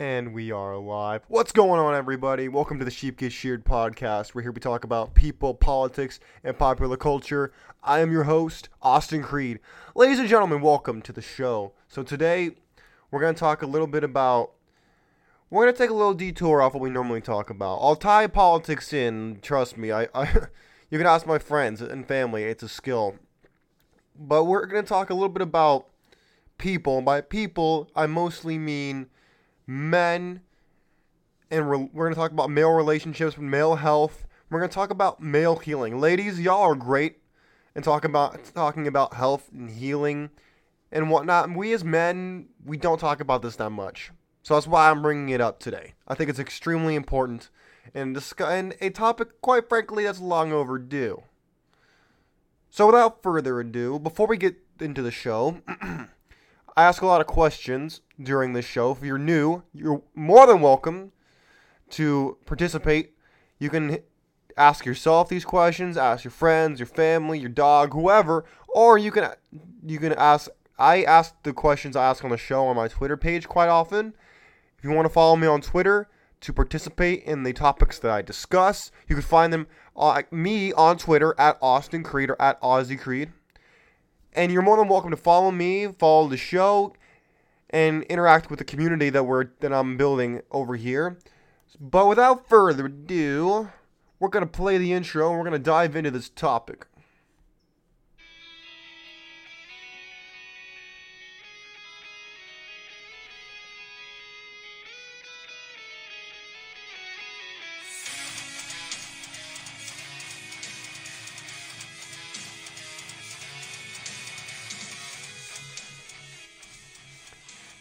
And we are live. What's going on, everybody? Welcome to the Sheep Get Sheared podcast. We're here to talk about people, politics, and popular culture. I am your host, Austin Creed. Ladies and gentlemen, welcome to the show. So, today we're going to talk a little bit about. We're going to take a little detour off what we normally talk about. I'll tie politics in. Trust me. I, I You can ask my friends and family. It's a skill. But we're going to talk a little bit about people. And by people, I mostly mean men, and re- we're going to talk about male relationships, male health. We're going to talk about male healing. Ladies, y'all are great and talk about talking about health and healing and whatnot. we as men, we don't talk about this that much. So that's why I'm bringing it up today. I think it's extremely important and, discuss- and a topic, quite frankly, that's long overdue. So without further ado, before we get into the show, I ask a lot of questions during this show. If you're new, you're more than welcome to participate. You can ask yourself these questions, ask your friends, your family, your dog, whoever, or you can you can ask I ask the questions I ask on the show on my Twitter page quite often. If you want to follow me on Twitter to participate in the topics that I discuss, you can find them uh, me on Twitter at Austin Creed or at Aussie Creed. And you're more than welcome to follow me, follow the show, and interact with the community that we're that I'm building over here. But without further ado, we're gonna play the intro and we're gonna dive into this topic.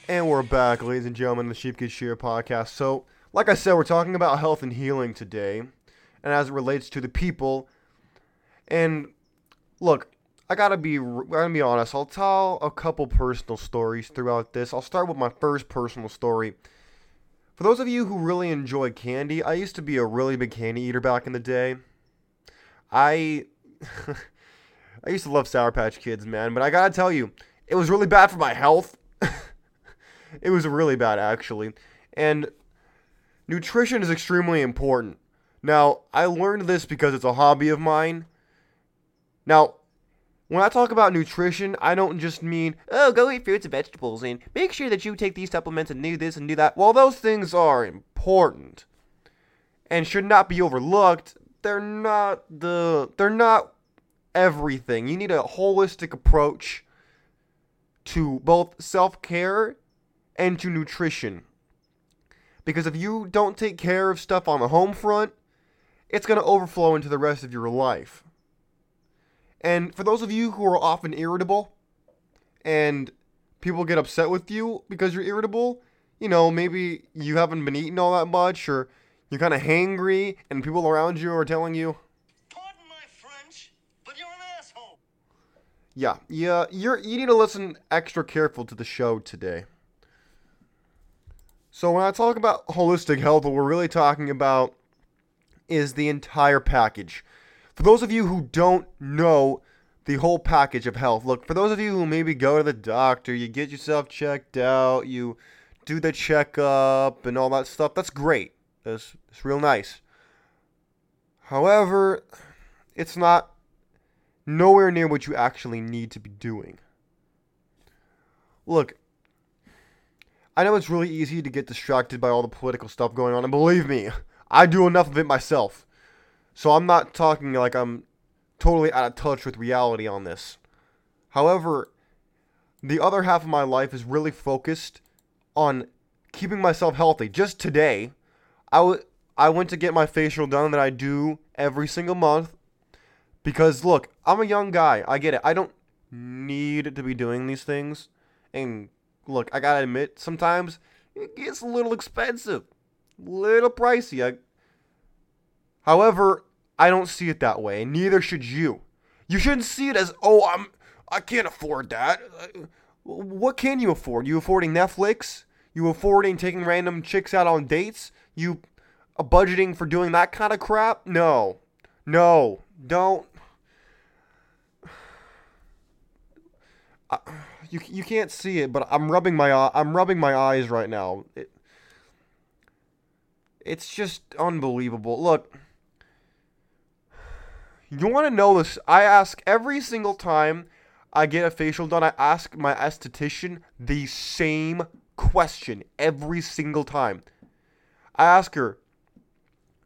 And we're back, ladies and gentlemen, the Sheep Get Sheared podcast. So, like I said, we're talking about health and healing today, and as it relates to the people. And look, I gotta be, I gotta be honest. I'll tell a couple personal stories throughout this. I'll start with my first personal story. For those of you who really enjoy candy, I used to be a really big candy eater back in the day. I, I used to love Sour Patch Kids, man. But I gotta tell you, it was really bad for my health it was really bad, actually. And nutrition is extremely important. Now, I learned this because it's a hobby of mine. Now, when I talk about nutrition, I don't just mean, oh, go eat fruits and vegetables and make sure that you take these supplements and do this and do that. While those things are important and should not be overlooked, they're not the they're not everything. You need a holistic approach to both self-care and to nutrition. Because if you don't take care of stuff on the home front, it's going to overflow into the rest of your life. And for those of you who are often irritable and people get upset with you because you're irritable, you know, maybe you haven't been eating all that much or you're kind of hangry and people around you are telling you, Pardon my French, but you're an asshole. yeah, yeah, you're you need to listen extra careful to the show today. So when I talk about holistic health, what we're really talking about is the entire package. For those of you who don't know the whole package of health, look, for those of you who maybe go to the doctor, you get yourself checked out, you do the checkup and all that stuff, that's great. That's, that's real nice. However, it's not nowhere near what you actually need to be doing. Look, I know it's really easy to get distracted by all the political stuff going on, and believe me, I do enough of it myself. So I'm not talking like I'm totally out of touch with reality on this. However, the other half of my life is really focused on keeping myself healthy. Just today, I, w- I went to get my facial done that I do every single month. Because, look, I'm a young guy. I get it. I don't need to be doing these things. And look, I gotta admit, sometimes it gets a little expensive, little pricey. I, however, I don't see it that way, and neither should you. You shouldn't see it as, oh, I'm, I can't afford that. What can you afford? You affording Netflix? You affording taking random chicks out on dates? You uh, budgeting for doing that kind of crap? No, no, don't. I, you you can't see it, but I'm rubbing my I'm rubbing my eyes right now. It, It's just unbelievable. Look, you want to know this? I ask every single time I get a facial done, I ask my esthetician the same question every single time. I ask her,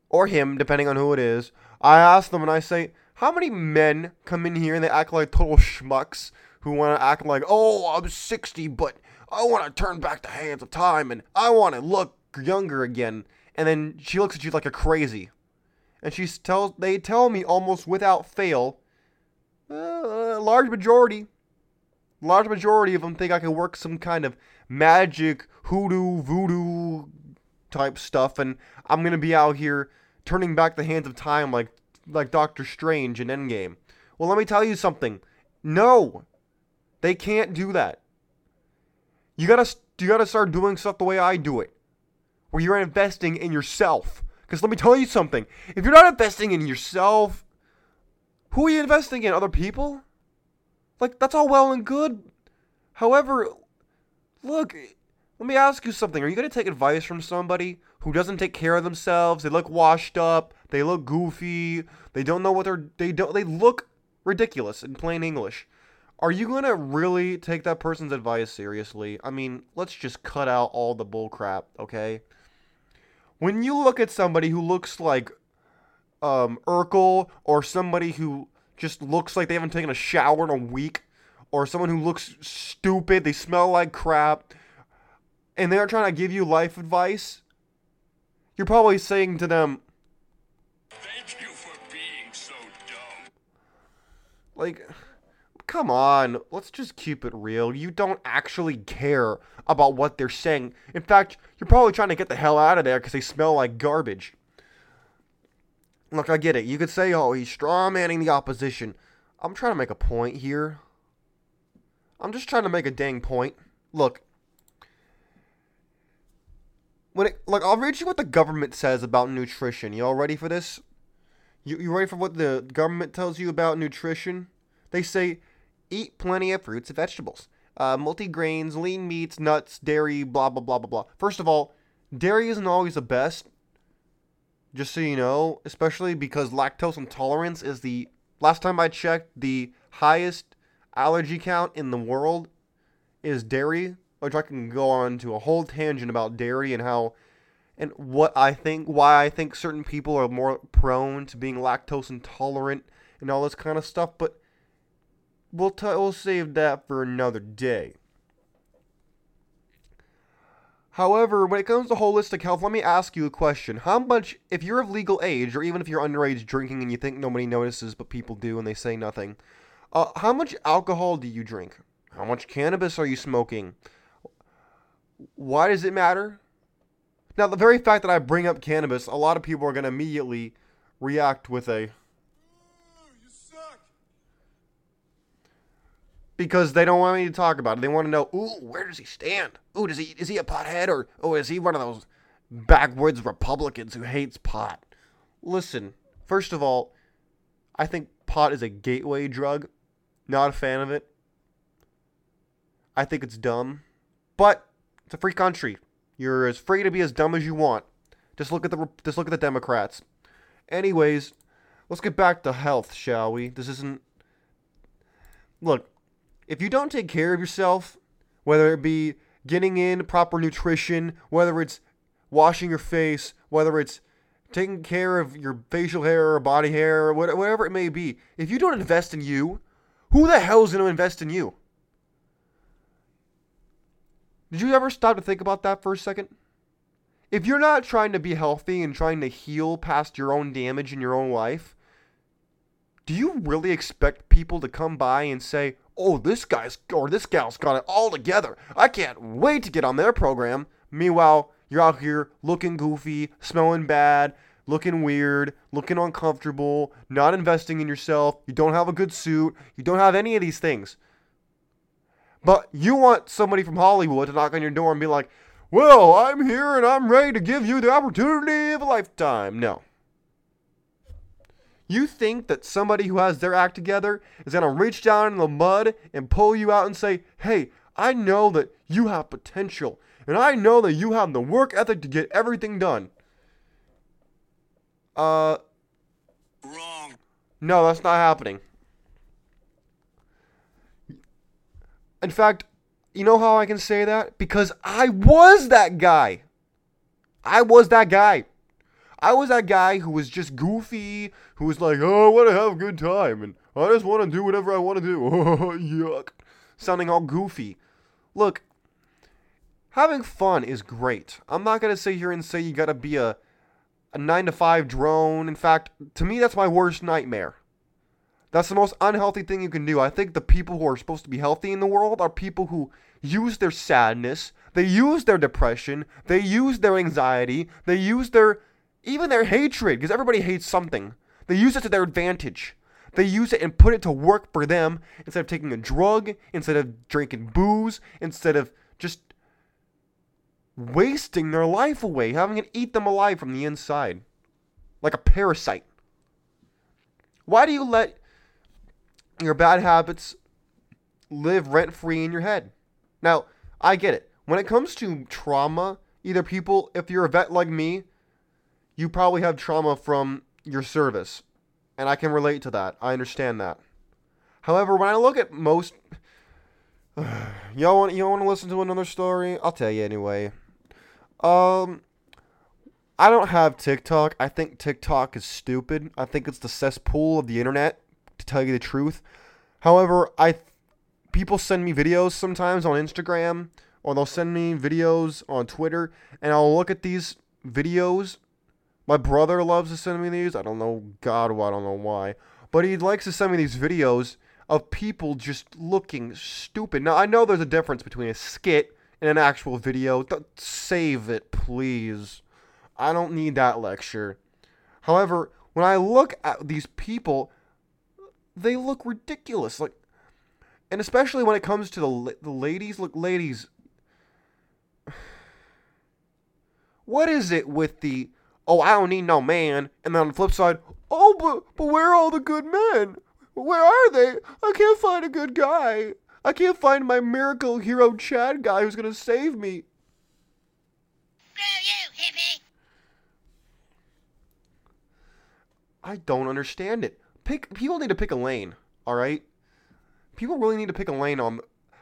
or him, depending on who it is. I ask them and I say, How many men come in here and they act like total schmucks who want to act like, Oh, I'm 60, but I want to turn back the hands of time and I want to look younger again. And then she looks at you like a crazy. And she tells, they tell me almost without fail, uh, a large majority, large majority of them think I can work some kind of magic hoodoo voodoo type stuff, and I'm gonna be out here turning back the hands of time like like Doctor Strange in Endgame. Well, let me tell you something. No, they can't do that. You gotta you gotta start doing stuff the way I do it, where you're investing in yourself. Because let me tell you something. If you're not investing in yourself, who are you investing in? Other people? Like that's all well and good. However, look, let me ask you something. Are you to take advice from somebody who doesn't take care of themselves? They look washed up, they look goofy, they don't know what they're they don't they look ridiculous in plain English. Are you going to really take that person's advice seriously? I mean, let's just cut out all the bullcrap, okay? When you look at somebody who looks like um, Urkel or somebody who just looks like they haven't taken a shower in a week or someone who looks stupid, they smell like crap, and they're trying to give you life advice, you're probably saying to them, Thank you for being so dumb. like, come on, let's just keep it real. You don't actually care about what they're saying. In fact, you're probably trying to get the hell out of there because they smell like garbage. Look, I get it. You could say, oh, he's strawmanning the opposition. I'm trying to make a point here. I'm just trying to make a dang point. Look. When it, look, I'll read you what the government says about nutrition. You all ready for this? You, you ready for what the government tells you about nutrition? They say, eat plenty of fruits and vegetables, uh, multigrains, lean meats, nuts, dairy, blah, blah, blah, blah, blah. First of all, dairy isn't always the best, just so you know, especially because lactose intolerance is the, last time I checked, the highest allergy count in the world is dairy, which I can go on to a whole tangent about dairy and how and what I think why I think certain people are more prone to being lactose intolerant and all this kind of stuff, but we'll t- we'll save that for another day. However, when it comes to holistic health, let me ask you a question. How much, if you're of legal age, or even if you're underage drinking and you think nobody notices but people do and they say nothing, uh, how much alcohol do you drink? How much cannabis are you smoking? Why does it matter? Now, the very fact that I bring up cannabis, a lot of people are going to immediately react with a. You suck. Because they don't want me to talk about it. They want to know, ooh, where does he stand? Ooh, does he is he a pothead or oh is he one of those backwoods Republicans who hates pot? Listen, first of all, I think pot is a gateway drug. Not a fan of it. I think it's dumb. But it's a free country. You're as free to be as dumb as you want. Just look at the just look at the Democrats. Anyways, let's get back to health, shall we? This isn't Look, if you don't take care of yourself, whether it be getting in proper nutrition, whether it's washing your face, whether it's taking care of your facial hair or body hair or whatever it may be, if you don't invest in you, who the hell is going to invest in you? Did you ever stop to think about that for a second? If you're not trying to be healthy and trying to heal past your own damage in your own life, do you really expect people to come by and say, "Oh, this guy's or this gal's got it all together. I can't wait to get on their program." Meanwhile, you're out here looking goofy, smelling bad, looking weird, looking uncomfortable, not investing in yourself. You don't have a good suit. You don't have any of these things. But you want somebody from Hollywood to knock on your door and be like, "Well, I'm here and I'm ready to give you the opportunity of a lifetime." No. You think that somebody who has their act together is going to reach down in the mud and pull you out and say, hey, I know that you have potential, and I know that you have the work ethic to get everything done. Uh, Wrong. no, that's not happening. In fact, you know how I can say that? Because I was that guy. I was that guy. I was that guy who was just goofy, who was like, oh, I want to have a good time, and I just want to do whatever I want to do. Yuck. Sounding all goofy. Look, having fun is great. I'm not to sit here and say you got to be a, a 9 to 5 drone. In fact, to me, that's my worst nightmare. That's the most unhealthy thing you can do. I think the people who are supposed to be healthy in the world are people who use their sadness, they use their depression, they use their anxiety, they use their even their hatred because everybody hates something. They use it to their advantage. They use it and put it to work for them instead of taking a drug, instead of drinking booze, instead of just wasting their life away, having it eat them alive from the inside like a parasite. Why do you let your bad habits live rent free in your head? Now, I get it. When it comes to trauma, either people, if you're a vet like me, you probably have trauma from your service. And I can relate to that. I understand that. However, when I look at most. y'all want, y'all want to listen to another story? I'll tell you anyway. Um. I don't have TikTok. I think TikTok is stupid. I think it's the cesspool of the internet, to tell you the truth. However, I people send me videos sometimes on Instagram or they'll send me videos on Twitter and I'll look at these videos. My brother loves to send me these. I don't know God, I don't know why, but he likes to send me these videos of people just looking stupid. Now I know there's a difference between a skit and an actual video. Th- save it, please. I don't need that lecture. However, when I look at these people, they look ridiculous. Like, and especially when it comes to the the ladies. Look, ladies. What is it with the oh I don't need no man, and then on the flip side, oh but but where are all the good men? Where are they? I can't find a good guy. I can't find my miracle hero Chad guy who's gonna save me. Screw you, hippie! I don't understand it. Pick people need to pick a lane, all right? People really need to pick a lane on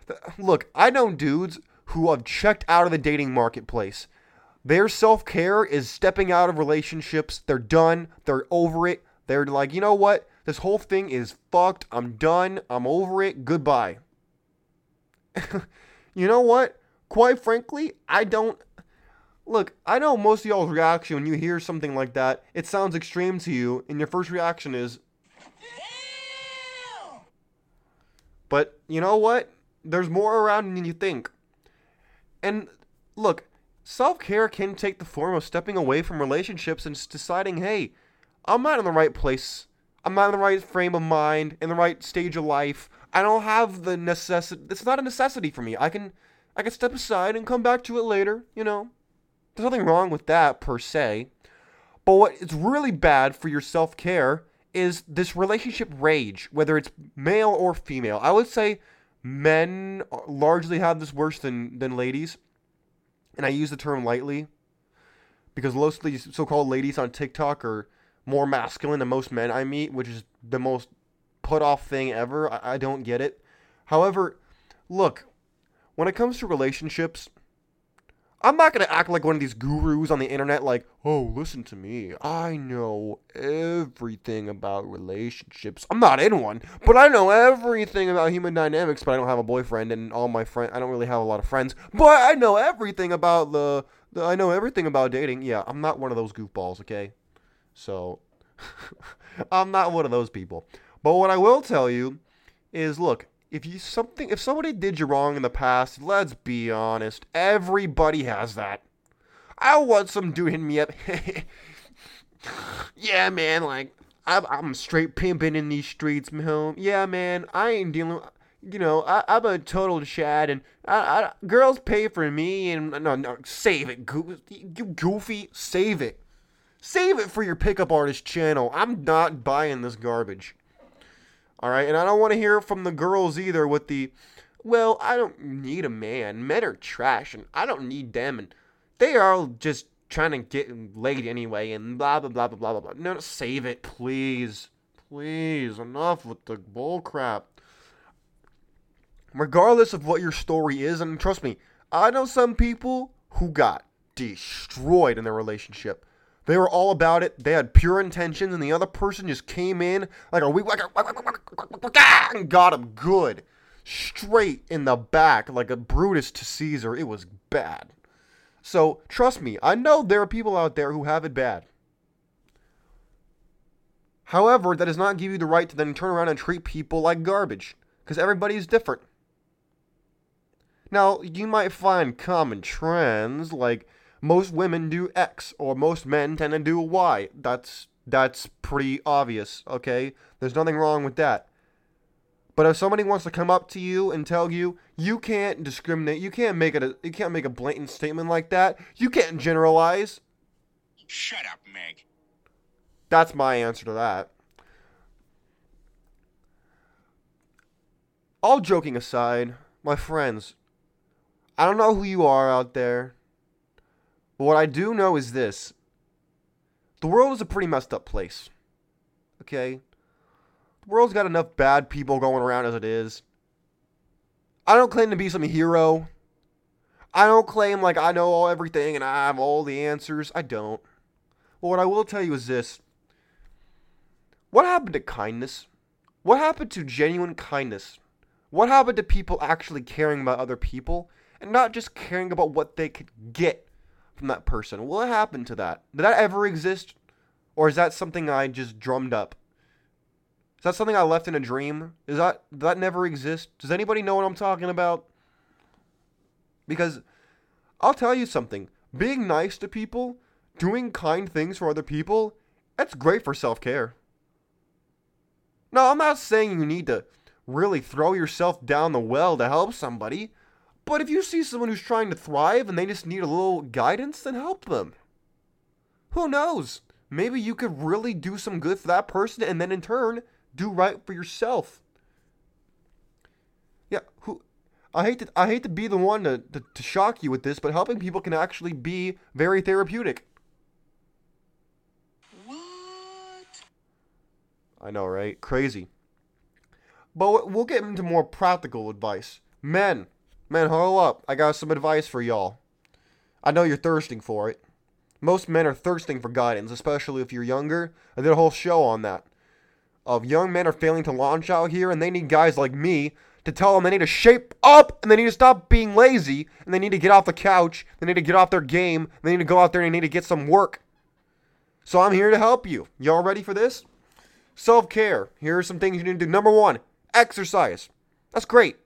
th- Look, I know dudes who have checked out of the dating marketplace. Their self-care is stepping out of relationships. They're done. They're over it. They're like, "You know what? This whole thing is fucked. I'm done. I'm over it. Goodbye." you know what? Quite frankly, I don't Look, I know most of y'all's reaction when you hear something like that, it sounds extreme to you, and your first reaction is, but you know what? There's more around than you think. And look, self care can take the form of stepping away from relationships and deciding, hey, I'm not in the right place. I'm not in the right frame of mind, in the right stage of life. I don't have the necessity. It's not a necessity for me. I can, I can step aside and come back to it later. You know, there's nothing wrong with that per se. But what is really bad for your self care is this relationship rage, whether it's male or female. I would say men uh, largely have this worse than, than ladies. And I use the term lightly because most of these so called ladies on TikTok are more masculine than most men I meet, which is the most put off thing ever. I, I don't get it. However, look, when it comes to relationships, I'm not going to act like one of these gurus on the internet, like, oh, listen to me. I know everything about relationships. I'm not in one, but I know everything about human dynamics, but I don't have a boyfriend, and all my friends, I don't really have a lot of friends, but I know everything about the, the I know everything about dating. Yeah, I'm not one of those goofballs, okay? So, I'm not one of those people. But what I will tell you is look, if you something if somebody did you wrong in the past, let's be honest, everybody has that. I want some hitting me up. yeah, man, like I'm, I'm straight pimping in these streets, man. Yeah, man, I ain't dealing. You know, I, I'm a total Chad, and I, I, girls pay for me, and no, no, save it, you goofy, save it, save it for your pickup artist channel. I'm not buying this garbage. All right, and I don't want to hear from the girls either with the, well, I don't need a man. Men are trash, and I don't need them, and they are just trying to get laid anyway, and blah blah blah blah blah blah. No, no, save it, please, please. Enough with the bull crap. Regardless of what your story is, and trust me, I know some people who got destroyed in their relationship. They were all about it. They had pure intentions, and the other person just came in like a weak and got him good, straight in the back like a Brutus to Caesar. It was bad. So trust me, I know there are people out there who have it bad. However, that does not give you the right to then turn around and treat people like garbage, because everybody is different. Now, you might find common trends like most women do X or most men tend to do Y. That's that's pretty obvious, okay? There's nothing wrong with that. But if somebody wants to come up to you and tell you you can't discriminate, you can't make it a, you can't make a blatant statement like that. You can't generalize. Shut up, Meg. That's my answer to that. All joking aside, my friends, I don't know who you are out there, but what I do know is this the world is a pretty messed up place. Okay? The world's got enough bad people going around as it is. I don't claim to be some hero. I don't claim like I know all everything and I have all the answers. I don't. But what I will tell you is this. What happened to kindness? What happened to genuine kindness? What happened to people actually caring about other people and not just caring about what they could get from that person? What happened to that? Did that ever exist? Or is that something I just drummed up? Is that something I left in a dream? Is that that never exist? Does anybody know what I'm talking about? Because I'll tell you something. Being nice to people, doing kind things for other people, that's great for self-care. No, I'm not saying you need to really throw yourself down the well to help somebody. But if you see someone who's trying to thrive and they just need a little guidance, then help them. Who knows? Maybe you could really do some good for that person and then in turn do right for yourself. Yeah, who I hate to I hate to be the one to, to, to shock you with this, but helping people can actually be very therapeutic. What? I know, right? Crazy. But we'll get into more practical advice. Men, men, hold up. I got some advice for y'all. I know you're thirsting for it. Most men are thirsting for guidance, especially if you're younger. I did a whole show on that. Of young men are failing to launch out here, and they need guys like me to tell them they need to shape up and they need to stop being lazy and they need to get off the couch. They need to get off their game. They need to go out there and they need to get some work. So I'm here to help you. Y'all ready for this? Self care. Here are some things you need to do. Number one, exercise. That's great.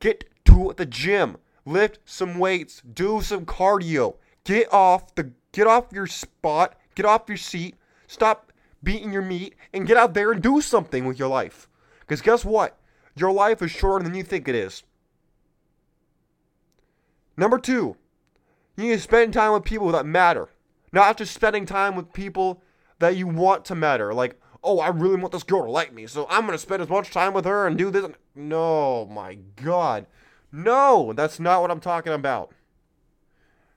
Get to the gym. Lift some weights. Do some cardio. Get off the get off your spot. Get off your seat. Stop beating your meat and get out there and do something with your life. Because guess what? Your life is shorter than you think it is. Number two, you need to spend time with people that matter. Not just spending time with people that you want to matter. Like, oh, I really want this girl to like me, so I'm to spend as much time with her and do this. No, my God. No, that's not what I'm talking about.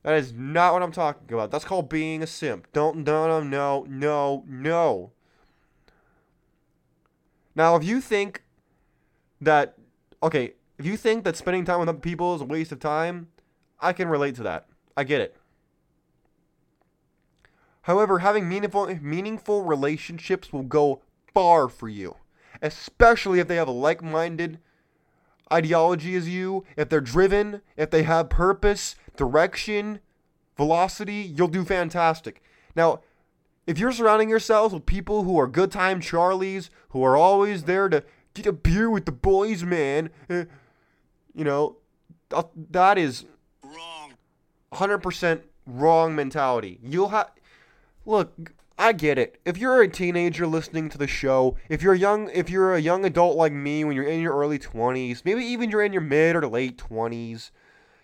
That is not what I'm talking about. That's called being a simp. Don't, no, no, no, no, no. Now, if you think that, okay, if you think that spending time with other people is a waste of time, I can relate to that. I get it. However, having meaningful meaningful relationships will go far for you, especially if they have a like-minded ideology as you, if they're driven, if they have purpose, direction, velocity, you'll do fantastic. Now, if you're surrounding yourselves with people who are good time Charlies, who are always there to get a beer with the boys, man, eh, you know, th- that is Wrong. 100% wrong mentality. You'll have Look, I get it. If you're a teenager listening to the show, if you're young if you're a young adult like me when you're in your early 20s, maybe even you're in your mid or late 20s,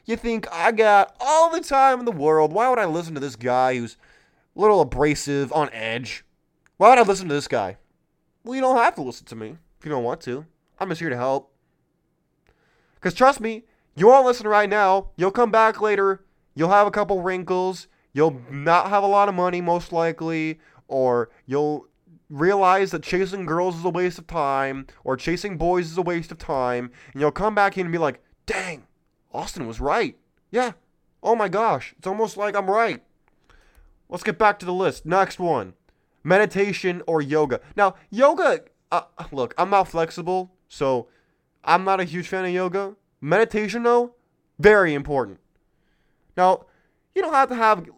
you think I got all the time in the world. Why would I listen to this guy who's a little abrasive, on edge? Why would I listen to this guy? Well, you don't have to listen to me if you don't want to. I'm just here to help. Because trust me, you won't listen right now. You'll come back later. You'll have a couple wrinkles. You'll not have a lot of money, most likely, or you'll realize that chasing girls is a waste of time, or chasing boys is a waste of time, and you'll come back in and be like, dang, Austin was right. Yeah. Oh my gosh. It's almost like I'm right. Let's get back to the list. Next one meditation or yoga. Now, yoga, uh, look, I'm not flexible, so I'm not a huge fan of yoga. Meditation, though, very important. Now, you don't have to have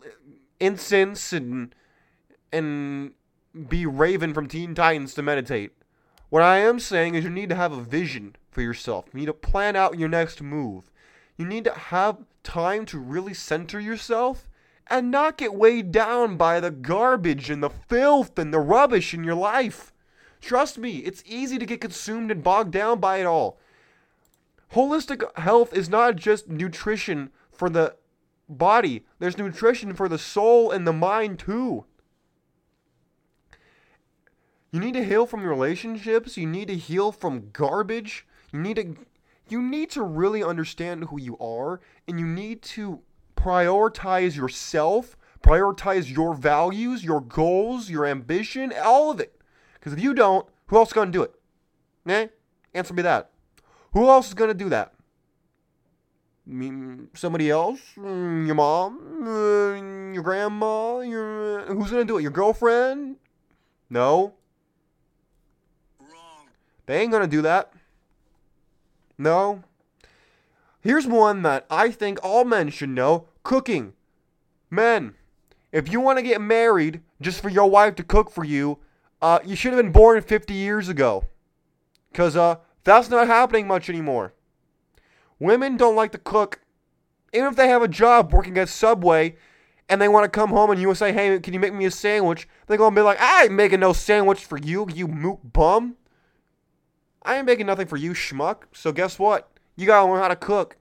incense and and be Raven from Teen Titans to meditate. What I am saying is you need to have a vision for yourself. You need to plan out your next move. You need to have time to really center yourself and not get weighed down by the garbage and the filth and the rubbish in your life. Trust me, it's easy to get consumed and bogged down by it all. Holistic health is not just nutrition for the body, there's nutrition for the soul and the mind too. You need to heal from relationships, you need to heal from garbage. You need to you need to really understand who you are and you need to prioritize yourself, prioritize your values, your goals, your ambition, all of it. Because if you don't, who else is going to do it? Eh? Answer me that. Who else is going to do that? Somebody else? Mm, Your mom? Uh, Your grandma? Your who's to do it? Your girlfriend? No. Wrong. They ain't gonna do that. No. Here's one that I think all men should know cooking. Men, if you want to get married just for your wife to cook for you, uh, you should have been born 50 years ago. Because uh, that's not happening much anymore. Women don't like to cook. Even if they have a job working at Subway and they want to come home and you say, hey, can you make me a sandwich? They're going to be like, I ain't making no sandwich for you, you mook bum. I ain't making nothing for you, schmuck. So guess what? You gotta learn how to cook.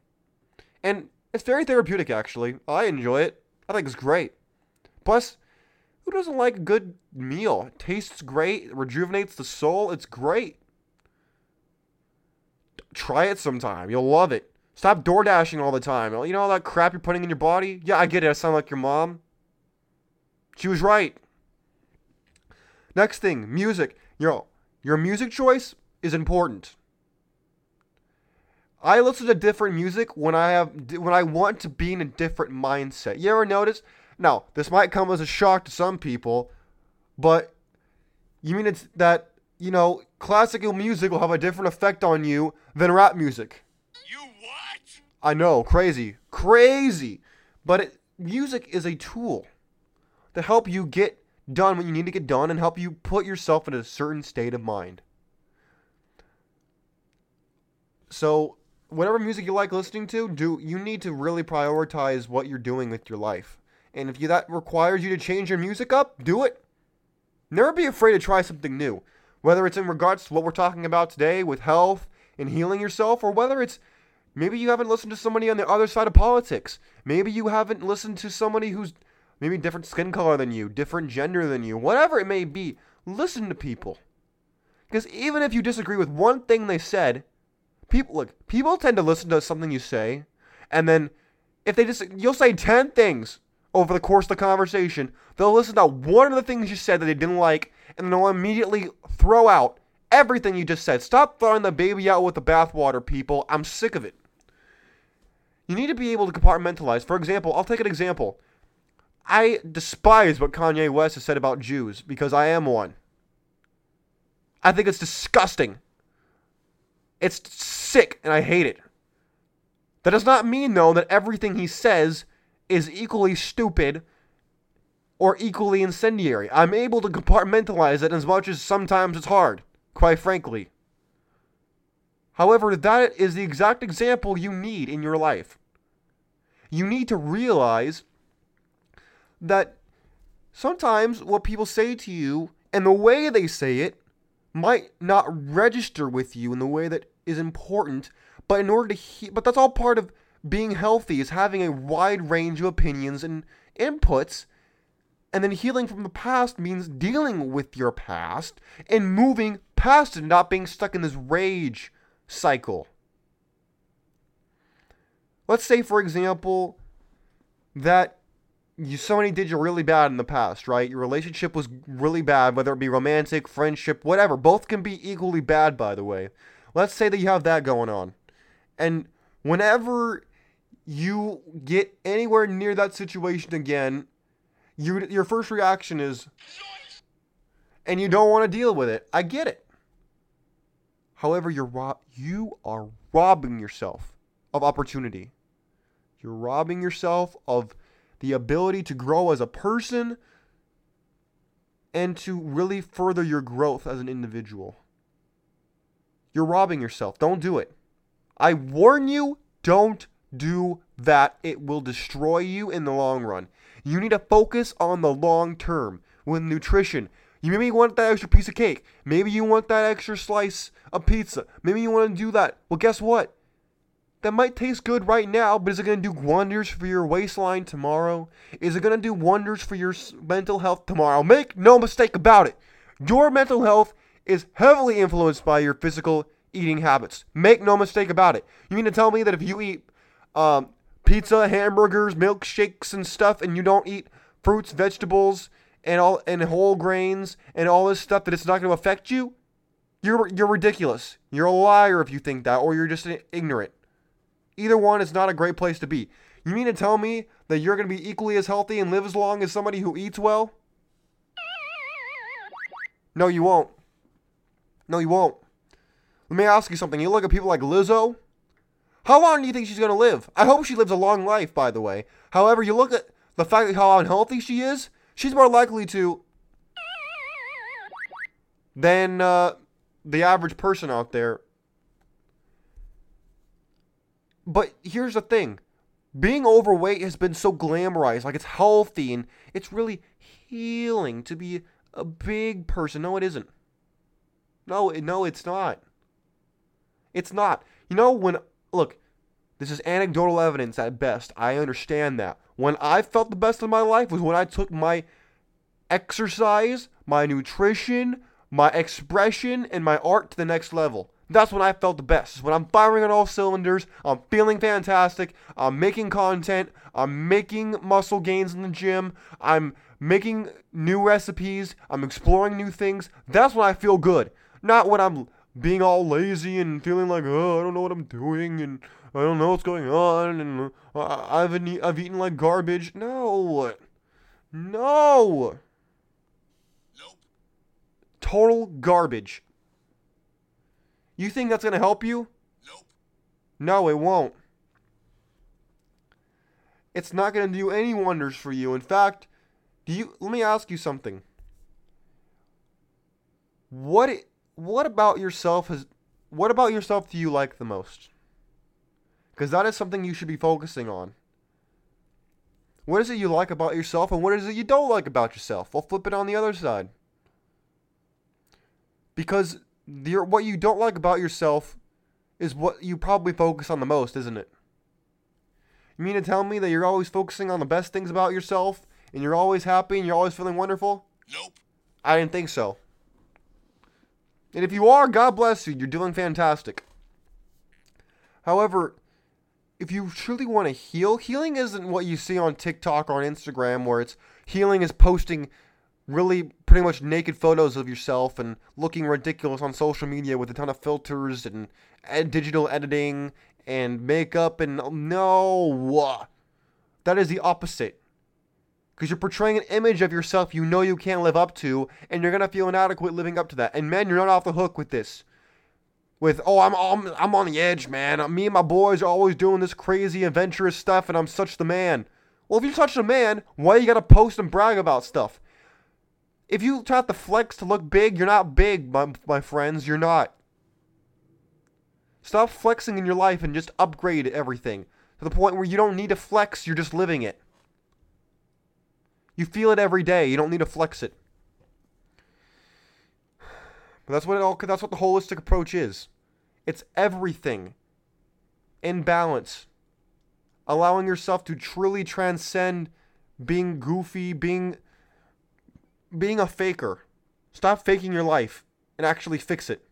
And it's very therapeutic, actually. I enjoy it. I think it's great. Plus, who doesn't like a good meal? It tastes great, rejuvenates the soul. It's great. Try it sometime. You'll love it. Stop door dashing all the time. You know all that crap you're putting in your body? Yeah, I get it. I sound like your mom. She was right. Next thing, music. Yo, your music choice is important. I listen to different music when I have when I want to be in a different mindset. You ever notice? Now, this might come as a shock to some people, but you mean it's that, you know, classical music will have a different effect on you than rap music. You what? I know, crazy, crazy. But it, music is a tool to help you get done what you need to get done and help you put yourself in a certain state of mind. So, whatever music you like listening to, do you need to really prioritize what you're doing with your life. And if you, that requires you to change your music up, do it. Never be afraid to try something new. Whether it's in regards to what we're talking about today with health and healing yourself, or whether it's maybe you haven't listened to somebody on the other side of politics. Maybe you haven't listened to somebody who's maybe different skin color than you, different gender than you, whatever it may be. Listen to people. Because even if you disagree with one thing they said, people look, people tend to listen to something you say, and then if they just you'll say 10 things over the course of the conversation, they'll listen to one of the things you said that they didn't like, and they'll immediately throw out everything you just said. Stop throwing the baby out with the bathwater, people. I'm sick of it. You need to be able to compartmentalize. For example, I'll take an example. I despise what Kanye West has said about Jews because I am one. I think it's disgusting. It's sick and I hate it. That does not mean, though, that everything he says is equally stupid or equally incendiary. I'm able to compartmentalize it as much as sometimes it's hard, quite frankly. However, that is the exact example you need in your life. You need to realize that sometimes what people say to you and the way they say it might not register with you in the way that is important, but in order to he- but that's all part of being healthy is having a wide range of opinions and inputs. And then healing from the past means dealing with your past and moving past it, not being stuck in this rage cycle. Let's say, for example, that you somebody did you really bad in the past, right? Your relationship was really bad, whether it be romantic, friendship, whatever. Both can be equally bad, by the way. Let's say that you have that going on. And whenever you get anywhere near that situation again, you, your first reaction is, and you don't want to deal with it. I get it. However, you're you are robbing yourself of opportunity. You're robbing yourself of the ability to grow as a person and to really further your growth as an individual. You're robbing yourself. Don't do it. I warn you, don't do that. It will destroy you in the long run. You need to focus on the long term with nutrition. You maybe want that extra piece of cake. Maybe you want that extra slice of pizza. Maybe you want to do that. Well, guess what? That might taste good right now, but is it going to do wonders for your waistline tomorrow? Is it going to do wonders for your mental health tomorrow? Make no mistake about it. Your mental health is heavily influenced by your physical eating habits. Make no mistake about it. You mean to tell me that if you eat um, pizza, hamburgers, milkshakes, and stuff, and you don't eat fruits, vegetables, and all and whole grains and all this stuff, that it's not going to affect you? You're you're ridiculous. You're a liar if you think that, or you're just ignorant. Either one is not a great place to be. You mean to tell me that you're going to be equally as healthy and live as long as somebody who eats well? No, you won't. No, you won't. Let me ask you something. You look at people like Lizzo. How long do you think she's going to live? I hope she lives a long life, by the way. However, you look at the fact of how unhealthy she is, she's more likely to than uh, the average person out there. But here's the thing being overweight has been so glamorized. Like it's healthy and it's really healing to be a big person. No, it isn't. No, no, it's not. It's not. You know, when, look, this is anecdotal evidence at best. I understand that. When I felt the best of my life was when I took my exercise, my nutrition, my expression, and my art to the next level. That's when I felt the best. When I'm firing on all cylinders. I'm feeling fantastic. I'm making content. I'm making muscle gains in the gym. I'm making new recipes. I'm exploring new things. That's when I feel good. Not when I'm being all lazy and feeling like, oh, I don't know what I'm doing and I don't know what's going on and uh, I've, been, I've eaten like garbage. No. No. Nope. Total garbage. You think that's going to help you? Nope. No, it won't. It's not going to do any wonders for you. In fact, do you let me ask you something. What what about yourself has what about yourself do you like the most? Cuz that is something you should be focusing on. What is it you like about yourself and what is it you don't like about yourself? I'll flip it on the other side. Because the, what you don't like about yourself is what you probably focus on the most, isn't it? You mean to tell me that you're always focusing on the best things about yourself and you're always happy and you're always feeling wonderful? Nope. I didn't think so. And if you are, God bless you. You're doing fantastic. However, if you truly want to heal, healing isn't what you see on TikTok or on Instagram, where it's healing is posting really pretty much naked photos of yourself and looking ridiculous on social media with a ton of filters and ed- digital editing and makeup and no. That is the opposite because you're portraying an image of yourself you know you can't live up to, and you're gonna feel inadequate living up to that. And men, you're not off the hook with this. With oh, I'm I'm, I'm on the edge, man. Me and my boys are always doing this crazy adventurous stuff, and I'm such the man. Well, if you're such a man, why you gotta post and brag about stuff? If you try to flex to look big, you're not big, my, my friends. You're not. Stop flexing in your life and just upgrade everything to the point where you don't need to flex. You're just living it. You feel it every day. You don't need to flex it. But that's what it all. That's what the holistic approach is. It's everything in balance, allowing yourself to truly transcend being goofy, being being a faker. Stop faking your life and actually fix it.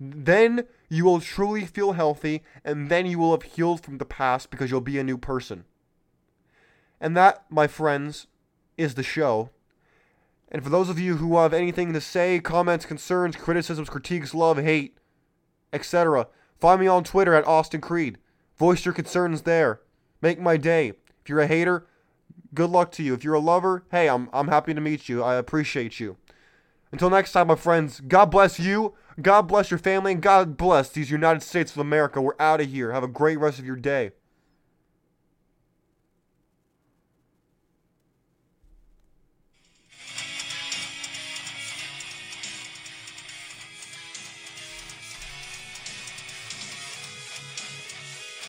Then you will truly feel healthy, and then you will have healed from the past because you'll be a new person. And that, my friends, is the show. And for those of you who have anything to say, comments, concerns, criticisms, critiques, love, hate, etc., find me on Twitter at Austin Creed. Voice your concerns there. Make my day. If you're a hater, good luck to you. If you're a lover, hey, I'm, I'm happy to meet you. I appreciate you. Until next time, my friends, God bless you, God bless your family, and God bless these United States of America. We're out of here. Have a great rest of your day.